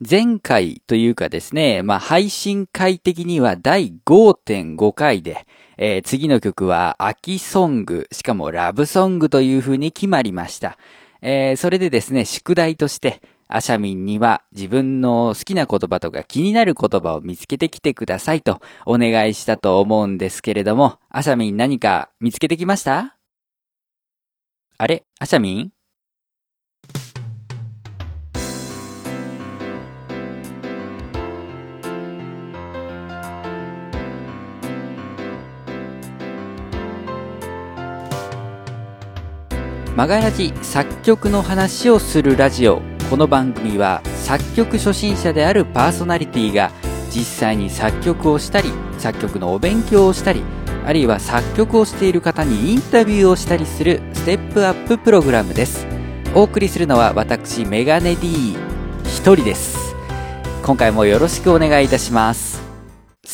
前回というかですね、まあ、配信回的には第5.5回で、えー、次の曲は秋ソング、しかもラブソングという風に決まりました。えー、それでですね、宿題として、アシャミンには自分の好きな言葉とか気になる言葉を見つけてきてくださいとお願いしたと思うんですけれども、アシャミン何か見つけてきました？あれ？アシャミン？マガラジ作曲の話をするラジオ。この番組は作曲初心者であるパーソナリティが実際に作曲をしたり作曲のお勉強をしたりあるいは作曲をしている方にインタビューをしたりするステップアッププログラムです。お送りするのは私メガネ D 一人です。今回もよろしくお願いいたします。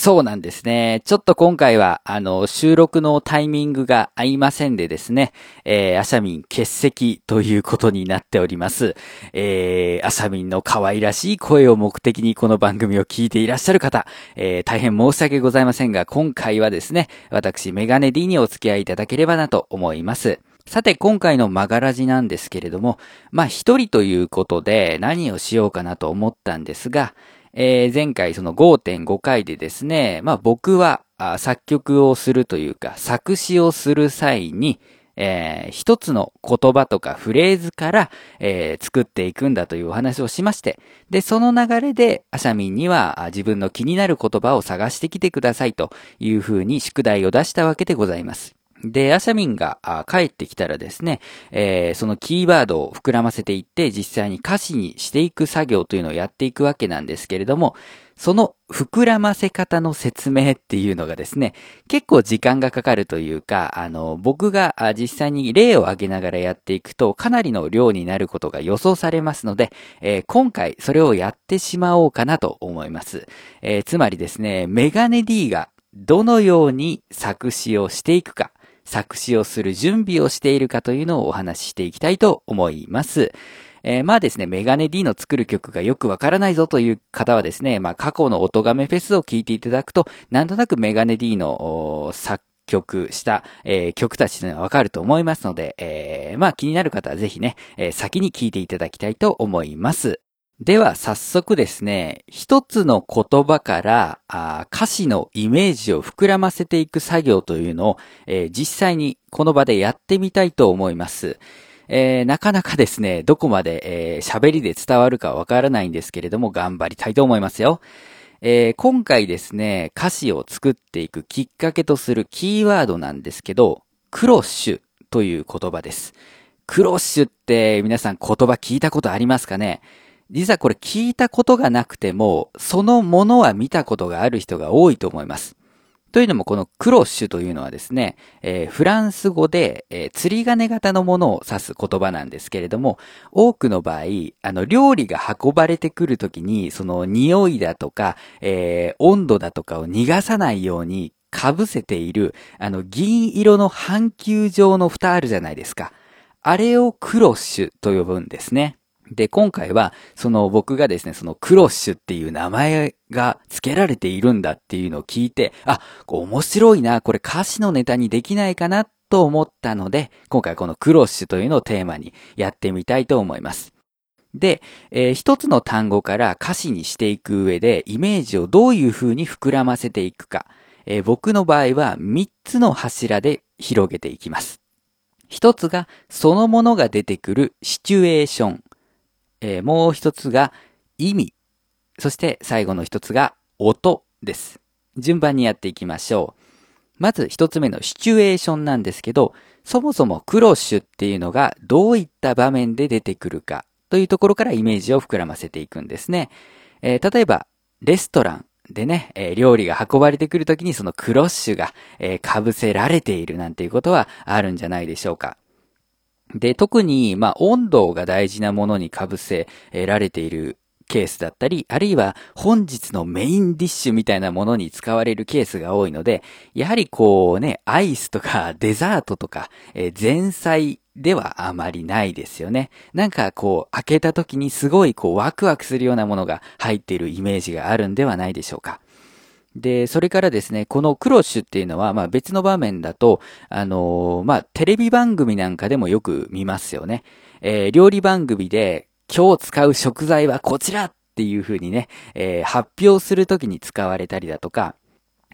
そうなんですね。ちょっと今回は、あの、収録のタイミングが合いませんでですね、えー、アシャミン欠席ということになっております。えー、アシャミンの可愛らしい声を目的にこの番組を聞いていらっしゃる方、えー、大変申し訳ございませんが、今回はですね、私、メガネ D にお付き合いいただければなと思います。さて、今回のマガラジなんですけれども、まあ、一人ということで何をしようかなと思ったんですが、えー、前回その5.5回でですね、まあ僕は作曲をするというか、作詞をする際に、えー、一つの言葉とかフレーズから、えー、作っていくんだというお話をしまして、で、その流れで、アシャミンには自分の気になる言葉を探してきてくださいというふうに宿題を出したわけでございます。で、アシャミンが帰ってきたらですね、えー、そのキーワードを膨らませていって実際に歌詞にしていく作業というのをやっていくわけなんですけれども、その膨らませ方の説明っていうのがですね、結構時間がかかるというか、あの、僕が実際に例を挙げながらやっていくとかなりの量になることが予想されますので、えー、今回それをやってしまおうかなと思います。えー、つまりですね、メガネ D がどのように作詞をしていくか、作詞をする準備をしているかというのをお話ししていきたいと思います。えー、まあですね、メガネ D の作る曲がよくわからないぞという方はですね、まあ過去の音亀フェスを聴いていただくと、なんとなくメガネ D の作曲した、えー、曲たちというのはわかると思いますので、えー、まあ気になる方はぜひね、えー、先に聴いていただきたいと思います。では早速ですね、一つの言葉からあ歌詞のイメージを膨らませていく作業というのを、えー、実際にこの場でやってみたいと思います。えー、なかなかですね、どこまで、えー、喋りで伝わるかわからないんですけれども、頑張りたいと思いますよ。えー、今回ですね、歌詞を作っていくきっかけとするキーワードなんですけど、クロッシュという言葉です。クロッシュって皆さん言葉聞いたことありますかね？実はこれ聞いたことがなくても、そのものは見たことがある人が多いと思います。というのもこのクロッシュというのはですね、えー、フランス語で、えー、釣り鐘型のものを指す言葉なんですけれども、多くの場合、あの、料理が運ばれてくるときに、その匂いだとか、えー、温度だとかを逃がさないように被せている、あの、銀色の半球状の蓋あるじゃないですか。あれをクロッシュと呼ぶんですね。で、今回は、その僕がですね、そのクロッシュっていう名前が付けられているんだっていうのを聞いて、あ、面白いな、これ歌詞のネタにできないかなと思ったので、今回このクロッシュというのをテーマにやってみたいと思います。で、えー、一つの単語から歌詞にしていく上で、イメージをどういう風に膨らませていくか、えー、僕の場合は3つの柱で広げていきます。一つが、そのものが出てくるシチュエーション。えー、もう一つが意味。そして最後の一つが音です。順番にやっていきましょう。まず一つ目のシチュエーションなんですけど、そもそもクロッシュっていうのがどういった場面で出てくるかというところからイメージを膨らませていくんですね。えー、例えば、レストランでね、えー、料理が運ばれてくるときにそのクロッシュが、えー、被せられているなんていうことはあるんじゃないでしょうか。で、特に、まあ、温度が大事なものに被せられているケースだったり、あるいは本日のメインディッシュみたいなものに使われるケースが多いので、やはりこうね、アイスとかデザートとか、え、前菜ではあまりないですよね。なんかこう、開けた時にすごいこう、ワクワクするようなものが入っているイメージがあるんではないでしょうか。で、それからですね、このクロッシュっていうのは、まあ別の場面だと、あのー、まあテレビ番組なんかでもよく見ますよね。えー、料理番組で、今日使う食材はこちらっていう風にね、えー、発表するときに使われたりだとか、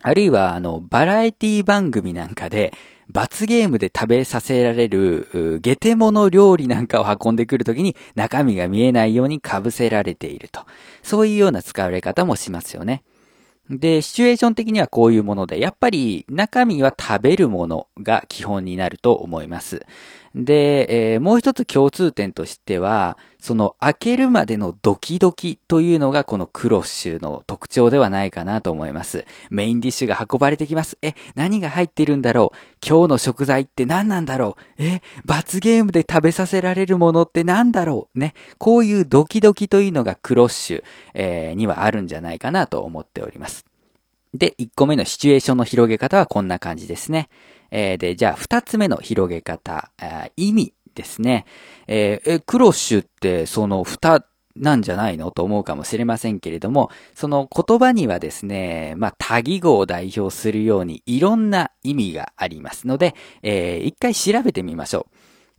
あるいは、あの、バラエティ番組なんかで、罰ゲームで食べさせられる、ゲテモノ料理なんかを運んでくるときに中身が見えないように被せられていると。そういうような使われ方もしますよね。で、シチュエーション的にはこういうもので、やっぱり中身は食べるものが基本になると思います。で、えー、もう一つ共通点としては、その開けるまでのドキドキというのがこのクロッシュの特徴ではないかなと思います。メインディッシュが運ばれてきます。え、何が入っているんだろう？今日の食材って何なんだろう？え、罰ゲームで食べさせられるものって何だろう？ね。こういうドキドキというのがクロッシュ、えー、にはあるんじゃないかなと思っております。で、1個目のシチュエーションの広げ方はこんな感じですね。えー、で、じゃあ2つ目の広げ方、意味ですね。えー、クロッシュってその2なんじゃないのと思うかもしれませんけれども、その言葉にはですね、まあ、多義語を代表するようにいろんな意味がありますので、えー、一回調べてみましょ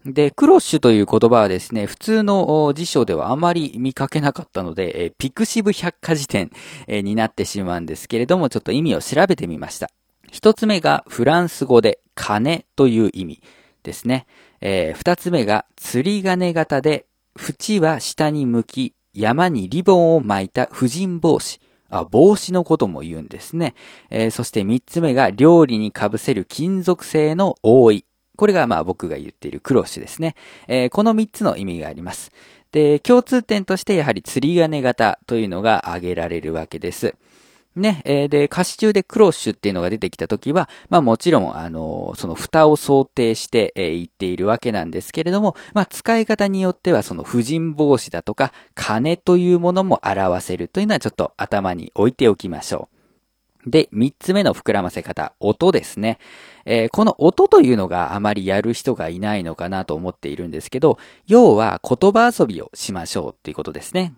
う。で、クロッシュという言葉はですね、普通の辞書ではあまり見かけなかったので、えピクシブ百科事典、えになってしまうんですけれども、ちょっと意味を調べてみました。一つ目がフランス語で金という意味ですね。えー、二つ目が釣り鐘型で、縁は下に向き、山にリボンを巻いた婦人帽子。あ、帽子のことも言うんですね。えー、そして三つ目が料理に被せる金属製の覆い。これがまあ僕が言っているクロシですね。えー、この3つの意味があります。で、共通点としてやはり釣り鐘型というのが挙げられるわけです。ね、えー、で、歌詞中でクロッシュっていうのが出てきたときは、まあもちろん、あのその蓋を想定して、えー、言っているわけなんですけれども、まあ使い方によってはその婦人帽子だとか、金というものも表せるというのはちょっと頭に置いておきましょう。で、三つ目の膨らませ方、音ですね。えー、この音というのがあまりやる人がいないのかなと思っているんですけど、要は言葉遊びをしましょうっていうことですね。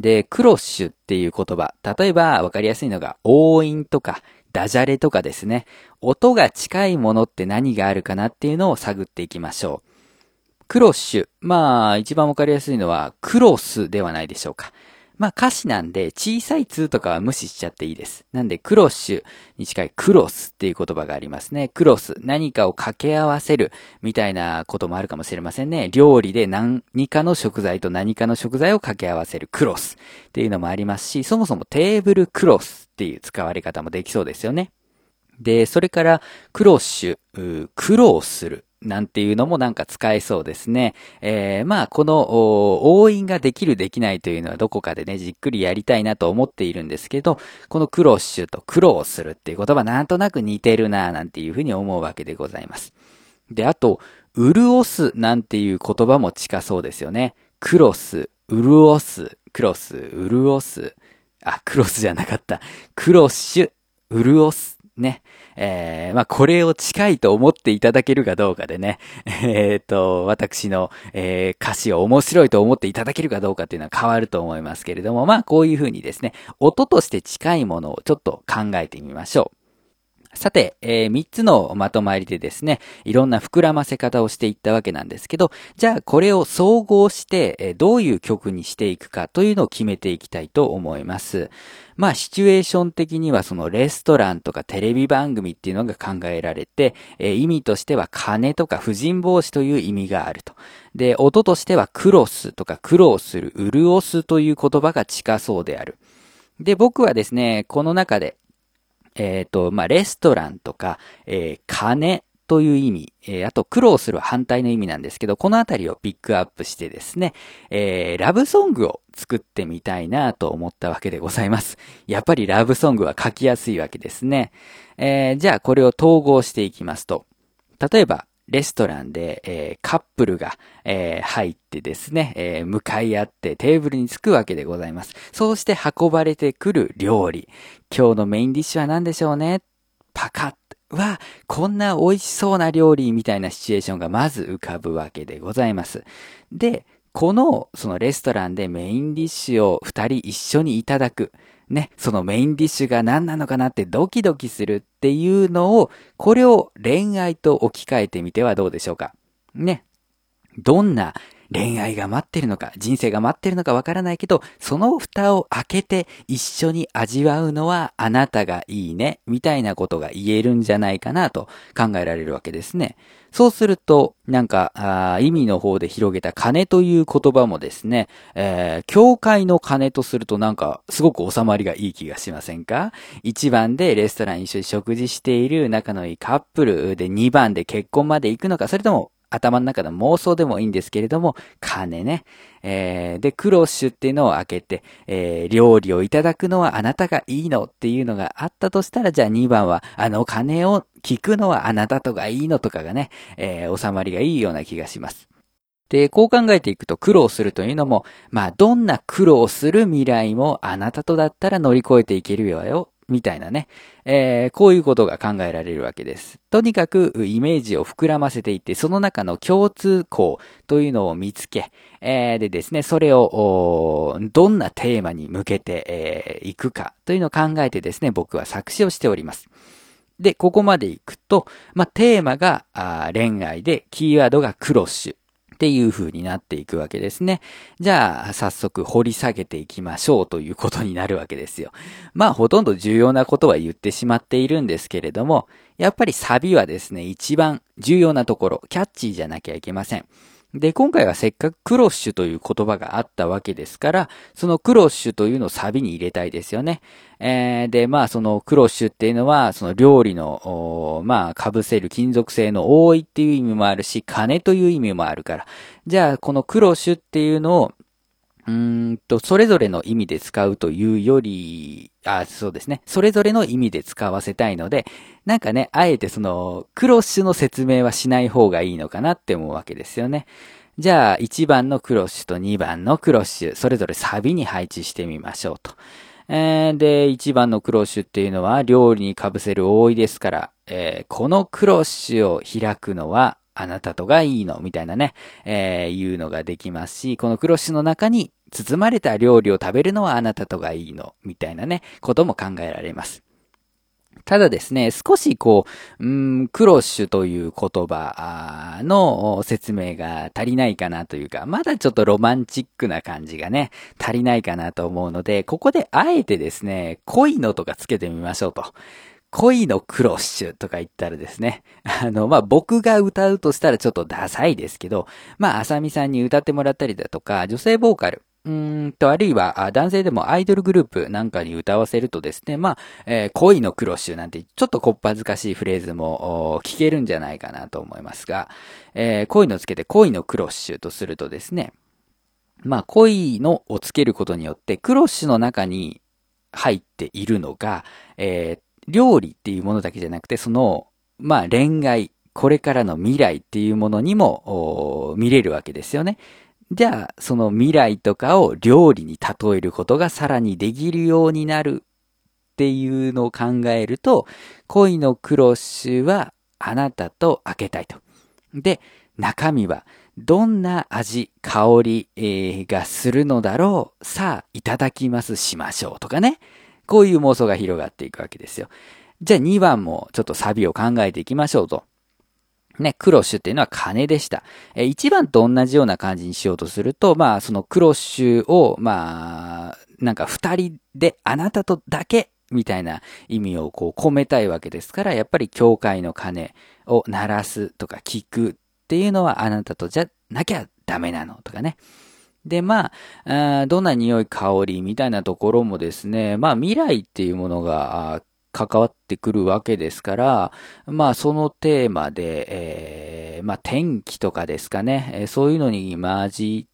で、クロッシュっていう言葉。例えば、わかりやすいのが、応印とか、ダジャレとかですね。音が近いものって何があるかなっていうのを探っていきましょう。クロッシュ。まあ、一番わかりやすいのは、クロスではないでしょうか。まあ歌詞なんで小さい2とかは無視しちゃっていいです。なんでクロッシュに近いクロスっていう言葉がありますね。クロス。何かを掛け合わせるみたいなこともあるかもしれませんね。料理で何かの食材と何かの食材を掛け合わせるクロスっていうのもありますし、そもそもテーブルクロスっていう使われ方もできそうですよね。で、それから、クロッシュ、苦労する。なんていうのもなんか使えそうですね。えー、まあ、この応印ができるできないというのはどこかでね、じっくりやりたいなと思っているんですけど、このクロッシュと苦労するっていう言葉なんとなく似てるなぁなんていうふうに思うわけでございます。で、あと、潤すなんていう言葉も近そうですよね。クロス、潤す、クロス、潤す。あ、クロスじゃなかった。クロッシュ、潤す。ね。えー、まあ、これを近いと思っていただけるかどうかでね、えっ、ー、と、私の、えー、歌詞を面白いと思っていただけるかどうかっていうのは変わると思いますけれども、まあ、こういうふうにですね、音として近いものをちょっと考えてみましょう。さて、えー、3つのまとまりでですね、いろんな膨らませ方をしていったわけなんですけど、じゃあこれを総合して、えー、どういう曲にしていくかというのを決めていきたいと思います。まあ、シチュエーション的にはそのレストランとかテレビ番組っていうのが考えられて、えー、意味としては金とか婦人帽子という意味があると。で、音としてはクロスとか苦労する、潤すという言葉が近そうである。で、僕はですね、この中でえっ、ー、と、まあ、レストランとか、えー、金という意味、えー、あと苦労する反対の意味なんですけど、このあたりをピックアップしてですね、えー、ラブソングを作ってみたいなと思ったわけでございます。やっぱりラブソングは書きやすいわけですね。えー、じゃあこれを統合していきますと、例えば、レストランで、えー、カップルが、えー、入ってですね、えー、向かい合ってテーブルに着くわけでございます。そうして運ばれてくる料理。今日のメインディッシュは何でしょうね？パカッ。わ、こんな美味しそうな料理みたいなシチュエーションがまず浮かぶわけでございます。で、この、そのレストランでメインディッシュを二人一緒にいただく。ね、そのメインディッシュが何なのかなってドキドキするっていうのを、これを恋愛と置き換えてみてはどうでしょうか。ね。どんな恋愛が待ってるのか、人生が待ってるのかわからないけど、その蓋を開けて一緒に味わうのはあなたがいいね、みたいなことが言えるんじゃないかなと考えられるわけですね。そうすると、なんか、意味の方で広げた金という言葉もですね、えー、教会の金とするとなんか、すごく収まりがいい気がしませんか ?1 番でレストラン一緒に食事している仲のいいカップルで2番で結婚まで行くのか、それとも頭の中の妄想でもいいんですけれども、金ね。えー、で、クロッシュっていうのを開けて、えー、料理をいただくのはあなたがいいのっていうのがあったとしたら、じゃあ2番は、あの金を聞くのはあなたとがいいのとかがね、えー、収まりがいいような気がします。で、こう考えていくと苦労するというのも、まあ、どんな苦労する未来もあなたとだったら乗り越えていけるよみたいなね、えー、こういうことが考えられるわけです。とにかくイメージを膨らませていって、その中の共通項というのを見つけ、えー、でですね、それをどんなテーマに向けてい、えー、くかというのを考えてですね、僕は作詞をしております。で、ここまで行くと、まあ、テーマが恋愛で、キーワードがクロッシュ。っていう風になっていくわけですね。じゃあ、早速掘り下げていきましょうということになるわけですよ。まあ、ほとんど重要なことは言ってしまっているんですけれども、やっぱりサビはですね、一番重要なところ、キャッチーじゃなきゃいけません。で、今回はせっかくクロッシュという言葉があったわけですから、そのクロッシュというのをサビに入れたいですよね。えー、で、まあそのクロッシュっていうのは、その料理の、まあ被せる金属製の多いっていう意味もあるし、金という意味もあるから。じゃあ、このクロッシュっていうのを、うんと、それぞれの意味で使うというより、あ、そうですね。それぞれの意味で使わせたいので、なんかね、あえてその、クロッシュの説明はしない方がいいのかなって思うわけですよね。じゃあ、1番のクロッシュと2番のクロッシュ、それぞれサビに配置してみましょうと。えー、で、1番のクロッシュっていうのは料理に被せる多いですから、えー、このクロッシュを開くのはあなたとがいいの、みたいなね、えー、いうのができますし、このクロッシュの中に包まれた料理を食べるのはあなたとがいいの、みたいなね、ことも考えられます。ただですね、少しこう、うん、クロッシュという言葉の説明が足りないかなというか、まだちょっとロマンチックな感じがね、足りないかなと思うので、ここであえてですね、恋のとかつけてみましょうと。恋のクロッシュとか言ったらですね、あの、まあ、僕が歌うとしたらちょっとダサいですけど、まあ、あさみさんに歌ってもらったりだとか、女性ボーカル、うんと、あるいは、男性でもアイドルグループなんかに歌わせるとですね、まあ、えー、恋のクロッシュなんて、ちょっとこっぱずかしいフレーズも聞けるんじゃないかなと思いますが、えー、恋のつけて恋のクロッシュとするとですね、まあ、恋のをつけることによって、クロッシュの中に入っているのが、えー、料理っていうものだけじゃなくて、その、まあ、恋愛、これからの未来っていうものにも見れるわけですよね。じゃあ、その未来とかを料理に例えることがさらにできるようになるっていうのを考えると、恋のクロッシュはあなたと開けたいと。で、中身はどんな味、香り、えー、がするのだろうさあ、いただきますしましょうとかね。こういう妄想が広がっていくわけですよ。じゃあ2番もちょっとサビを考えていきましょうと。ね、クロッシュっていうのは金でした。え、1番と同じような感じにしようとすると、まあ、そのクロッシュを、まあ、なんか二人であなたとだけみたいな意味をこう込めたいわけですから、やっぱり教会の鐘を鳴らすとか聞くっていうのはあなたとじゃなきゃダメなのとかね。で、まあ、どんな匂い、香りみたいなところもですね、まあ未来っていうものが関わってくるわけですから、まあそのテーマで、えー、まあ天気とかですかね、そういうのに混じ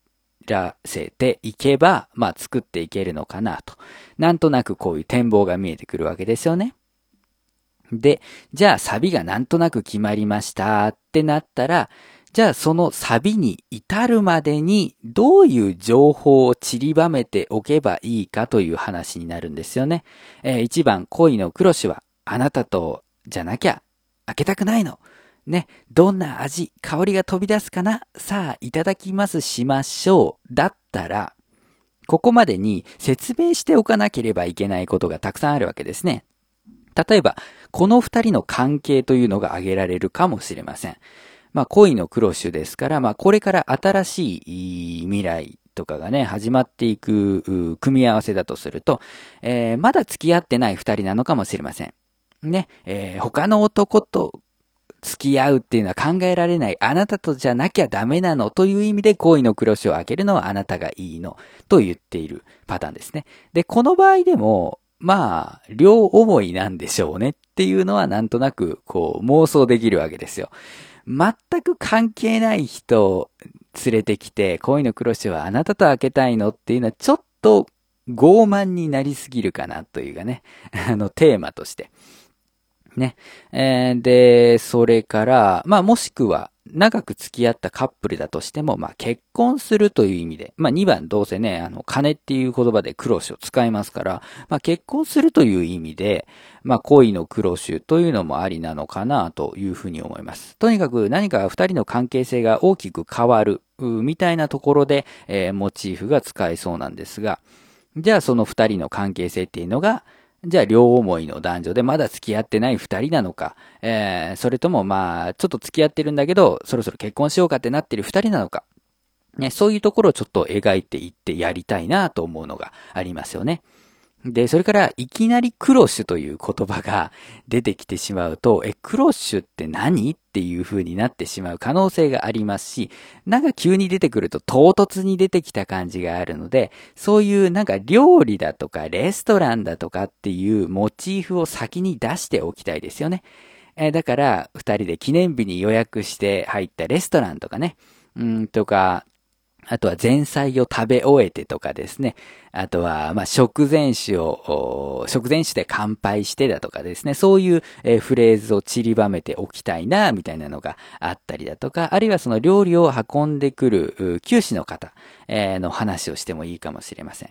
らせていけば、まあ作っていけるのかなと。なんとなくこういう展望が見えてくるわけですよね。で、じゃあサビがなんとなく決まりましたってなったら、じゃあそのサビに至るまでにどういう情報を散りばめておけばいいかという話になるんですよね。えー、1番恋のクロシはあなたとじゃなきゃ開けたくないのね、どんな味、香りが飛び出すかなさあ、いただきますしましょう。だったら、ここまでに説明しておかなければいけないことがたくさんあるわけですね。例えば、この二人の関係というのが挙げられるかもしれません。まあ、恋のクロッシュですから、まあ、これから新しい未来とかがね、始まっていく組み合わせだとすると、えー、まだ付き合ってない二人なのかもしれません。ね、えー、他の男と付き合うっていうのは考えられない。あなたとじゃなきゃダメなのという意味で恋のクロッシュを開けるのはあなたがいいのと言っているパターンですね。で、この場合でも、まあ、両思いなんでしょうねっていうのはなんとなくこう妄想できるわけですよ。全く関係ない人を連れてきて、恋のクロッシュはあなたと開けたいのっていうのはちょっと傲慢になりすぎるかなというかね、あのテーマとして。ね。えー、で、それから、まあもしくは、長く付き合ったカップルだとしても、まあ結婚するという意味で、まあ2番どうせね、あの、金っていう言葉でクロッシュを使いますから、まあ結婚するという意味で、まあ恋のクロッシュというのもありなのかなというふうに思います。とにかく何か二人の関係性が大きく変わる、みたいなところで、えー、モチーフが使えそうなんですが、じゃあその二人の関係性っていうのが、じゃあ両思いの男女でまだ付き合ってない二人なのか、えー、それともまあ、ちょっと付き合ってるんだけど、そろそろ結婚しようかってなってる二人なのか、ね、そういうところをちょっと描いていってやりたいなと思うのがありますよね。で、それから、いきなりクロッシュという言葉が出てきてしまうと、え、クロッシュって何っていう風になってしまう可能性がありますし、なんか急に出てくると唐突に出てきた感じがあるので、そういうなんか料理だとかレストランだとかっていうモチーフを先に出しておきたいですよね。えだから、二人で記念日に予約して入ったレストランとかね、うんとか、あとは前菜を食べ終えてとかですね。あとは、ま、食前酒を、食前酒で乾杯してだとかですね。そういう、えフレーズを散りばめておきたいな、みたいなのがあったりだとか、あるいはその料理を運んでくる、九死の方、えの話をしてもいいかもしれません。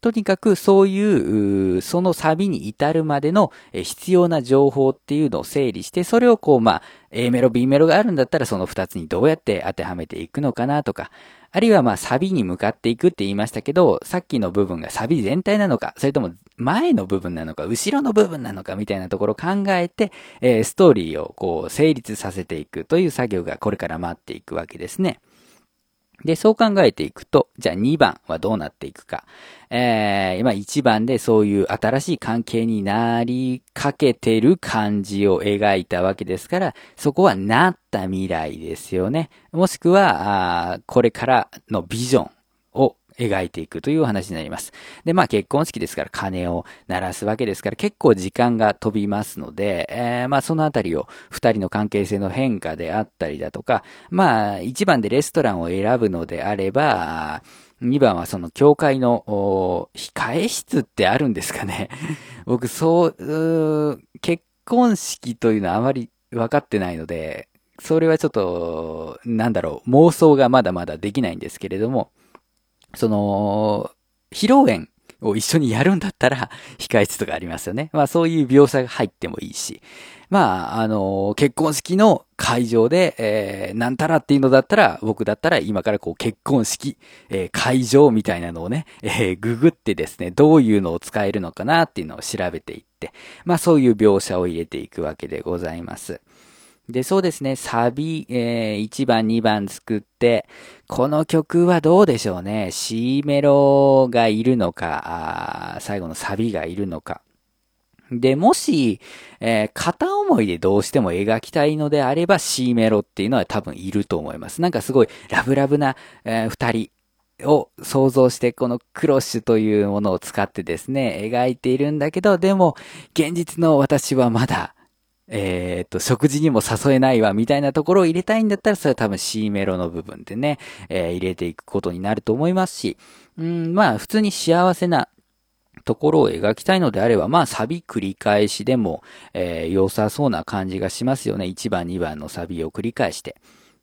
とにかくそういう、そのサビに至るまでの必要な情報っていうのを整理して、それをこう、まあ、A メロ、B メロがあるんだったらその2つにどうやって当てはめていくのかなとか、あるいはまあサビに向かっていくって言いましたけど、さっきの部分がサビ全体なのか、それとも前の部分なのか、後ろの部分なのかみたいなところを考えて、え、ストーリーをこう成立させていくという作業がこれから待っていくわけですね。で、そう考えていくと、じゃあ2番はどうなっていくか。えー、今1番でそういう新しい関係になりかけてる感じを描いたわけですから、そこはなった未来ですよね。もしくは、あこれからのビジョン描いていくという話になります。で、まあ結婚式ですから鐘を鳴らすわけですから結構時間が飛びますので、えー、まあそのあたりを二人の関係性の変化であったりだとか、まあ一番でレストランを選ぶのであれば、2番はその教会の控え室ってあるんですかね 僕そう、結婚式というのはあまり分かってないので、それはちょっと、なんだろう、妄想がまだまだできないんですけれども、その、披露宴を一緒にやるんだったら、控室とかありますよね。まあそういう描写が入ってもいいし。まあ、あの、結婚式の会場で、えー、なんたらっていうのだったら、僕だったら今からこう結婚式、えー、会場みたいなのをね、えー、ググってですね、どういうのを使えるのかなっていうのを調べていって、まあそういう描写を入れていくわけでございます。で、そうですね、サビ、えー、1番、2番作って、この曲はどうでしょうね。C メロがいるのか、あ最後のサビがいるのか。で、もし、えー、片思いでどうしても描きたいのであれば C メロっていうのは多分いると思います。なんかすごいラブラブな、えー、二人を想像してこのクロッシュというものを使ってですね、描いているんだけど、でも現実の私はまだえっ、と、食事にも誘えないわ、みたいなところを入れたいんだったら、それは多分 C メロの部分でね、えー、入れていくことになると思いますし、うん、まあ、普通に幸せなところを描きたいのであれば、まあ、サビ繰り返しでも、えー、良さそうな感じがしますよね。1番、2番のサビを繰り返して。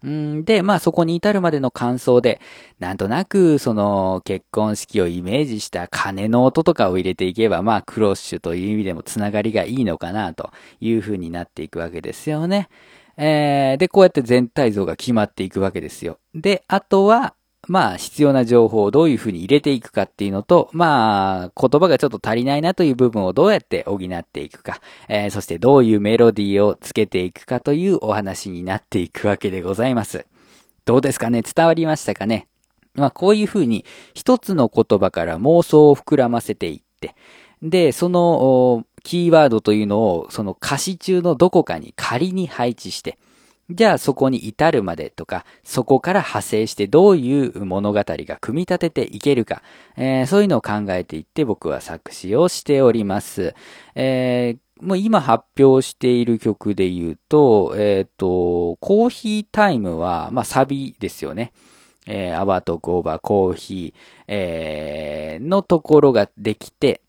うんで、まあそこに至るまでの感想で、なんとなくその結婚式をイメージした鐘の音とかを入れていけば、まあクロッシュという意味でもつながりがいいのかなというふうになっていくわけですよね。えー、で、こうやって全体像が決まっていくわけですよ。で、あとは、まあ、必要な情報をどういうふうに入れていくかっていうのと、まあ、言葉がちょっと足りないなという部分をどうやって補っていくか、えー、そしてどういうメロディーをつけていくかというお話になっていくわけでございます。どうですかね？伝わりましたかね？まあ、こういうふうに一つの言葉から妄想を膨らませていって、で、そのキーワードというのをその歌詞中のどこかに仮に配置して、じゃあそこに至るまでとか、そこから派生してどういう物語が組み立てていけるか、えー、そういうのを考えていって僕は作詞をしております。えー、もう今発表している曲で言うと、えっ、ー、と、コーヒータイムは、まあサビですよね。えー、アバとゴーバー、コーヒー、えー、のところができて、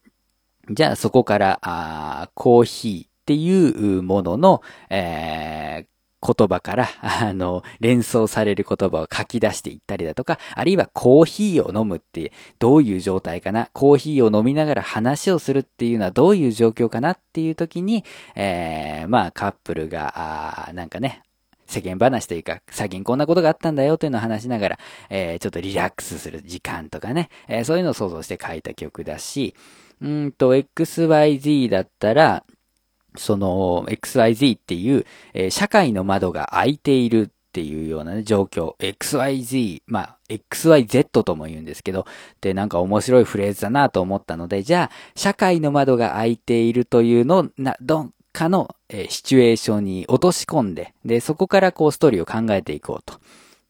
じゃあそこから、あコーヒーっていうものの、えー、言葉から、あの、連想される言葉を書き出していったりだとか、あるいはコーヒーを飲むってどういう状態かな、コーヒーを飲みながら話をするっていうのはどういう状況かなっていう時に、えー、まあカップルが、あなんかね、世間話というか、最近こんなことがあったんだよというのを話しながら、えー、ちょっとリラックスする時間とかね、えー、そういうのを想像して書いた曲だし、うんと、XYZ だったら、その XYZ っていう、えー、社会の窓が開いているっていうような、ね、状況。XYZ、まあ、XYZ とも言うんですけど、で、なんか面白いフレーズだなと思ったので、じゃあ、社会の窓が開いているというの、な、どんかの、えー、シチュエーションに落とし込んで、で、そこからこうストーリーを考えていこうと。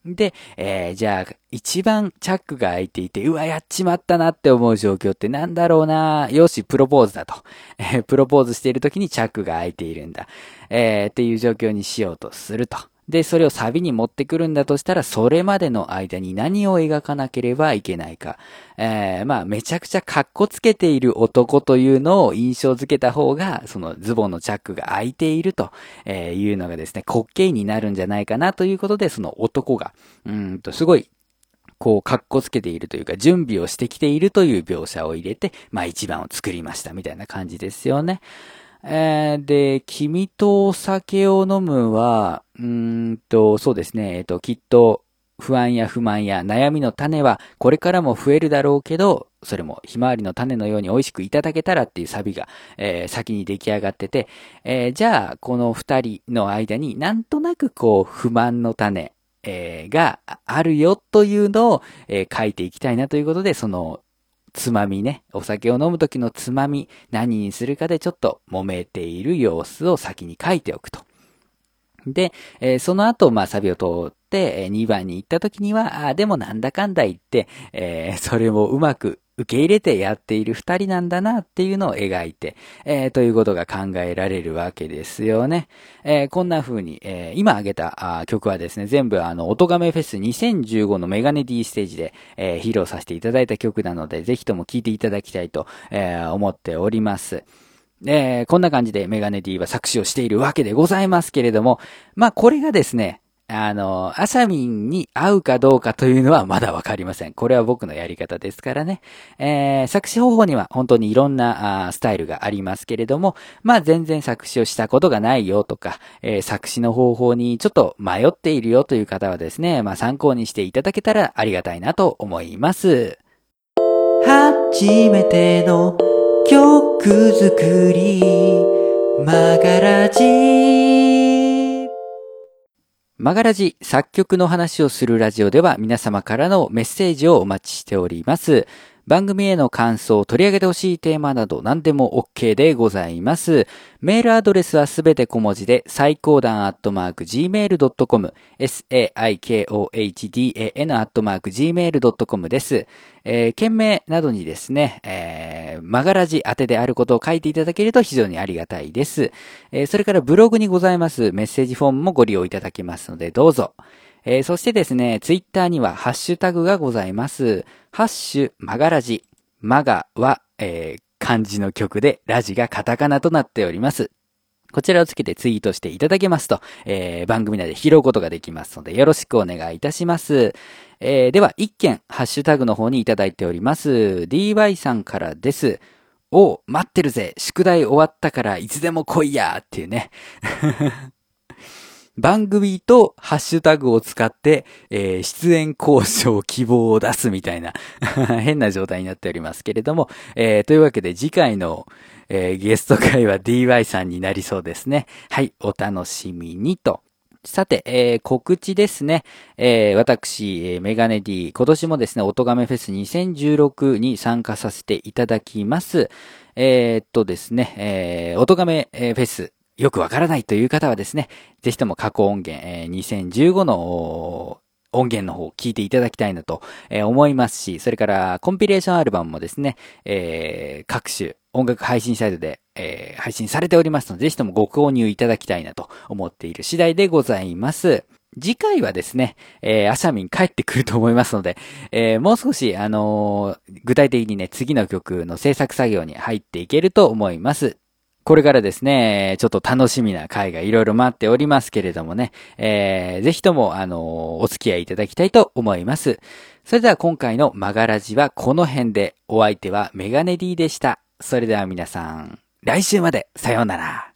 で、えー、じゃあ、一番チャックが開いていて、うわ、やっちまったなって思う状況ってなんだろうなよし、プロポーズだと。え、プロポーズしている時にチャックが開いているんだ。えー、っていう状況にしようとすると。で、それをサビに持ってくるんだとしたら、それまでの間に何を描かなければいけないか。えー、まあ、めちゃくちゃカッコつけている男というのを印象づけた方が、そのズボンのチャックが開いているというのがですね、滑稽になるんじゃないかなということで、その男が、うんと、すごいこう、格好つけているというか、準備をしてきているという描写を入れて、まあ一番を作りましたみたいな感じですよね。えー、で、君とお酒を飲むは、うんと、そうですね、えっ、ー、と、きっと、不安や不満や悩みの種はこれからも増えるだろうけど、それもひまわりの種のように美味しくいただけたらっていうサビが、えー、先に出来上がってて、えー、じゃあこの二人の間になんとなくこう不満の種、えー、があるよというのを、え書いていきたいなということで、そのつまみね、お酒を飲む時のつまみ、何にするかでちょっと揉めている様子を先に書いておくと。で、えー、その後、まあ、サビを通って、2番に行った時には、あでもなんだかんだ言って、えー、それをうまく受け入れてやっている二人なんだなっていうのを描いて、えー、ということが考えられるわけですよね。えー、こんな風に、えー、今挙げたあ曲はですね、全部あの、音亀フェス2015のメガネ D ステージで、え披露させていただいた曲なので、ぜひとも聴いていただきたいと、え思っております。えこんな感じでメガネ D は作詞をしているわけでございますけれども、まあこれがですね、あの、アサミンに合うかどうかというのはまだわかりません。これは僕のやり方ですからね。えー、作詞方法には本当にいろんなあスタイルがありますけれども、まあ全然作詞をしたことがないよとか、えー、作詞の方法にちょっと迷っているよという方はですね、まあ参考にしていただけたらありがたいなと思います。初めての曲作り、マガラジマガラジ作曲の話をするラジオでは皆様からのメッセージをお待ちしております。番組への感想、取り上げてほしいテーマなど何でも OK でございます。メールアドレスはすべて小文字で、最高段アットマーク gmail.com、saikohdan アットマーク gmail.com です。えー、件名などにですね、えー、マガラジ宛てであることを書いていただけると非常にありがたいです。えー、それからブログにございますメッセージフォームもご利用いただけますので、どうぞ。えー、そしてですね、ツイッターにはハッシュタグがございます。ハッシュマガラジ。マガは、えー、漢字の曲で、ラジがカタカナとなっております。こちらをつけてツイートしていただけますと、えー、番組内で拾うことができますので、よろしくお願いいたします。えー、では、一件、ハッシュタグの方にいただいております。DY さんからです。お待ってるぜ宿題終わったからいつでも来いやっていうね。番組とハッシュタグを使って、えー、出演交渉希望を出すみたいな 変な状態になっておりますけれども、えー、というわけで次回の、えー、ゲスト会は DY さんになりそうですね。はい、お楽しみにと。さて、えー、告知ですね。えー、私、えー、メガネ D、今年もですね、音亀フェス2016に参加させていただきます。えー、っとですね、えー、音亀フェス、よくわからないという方はですね、ぜひとも過去音源、えー、2015の音源の方を聞いていただきたいなと思いますし、それからコンピレーションアルバムもですね、えー、各種音楽配信サイトで、えー、配信されておりますので、ぜひともご購入いただきたいなと思っている次第でございます。次回はですね、えー、アシャミン帰ってくると思いますので、えー、もう少し、あのー、具体的にね、次の曲の制作作業に入っていけると思います。これからですね、ちょっと楽しみな回がいろいろ待っておりますけれどもね、えー、ぜひとも、あの、お付き合いいただきたいと思います。それでは今回のマガラジはこの辺で、お相手はメガネ D でした。それでは皆さん、来週まで、さようなら。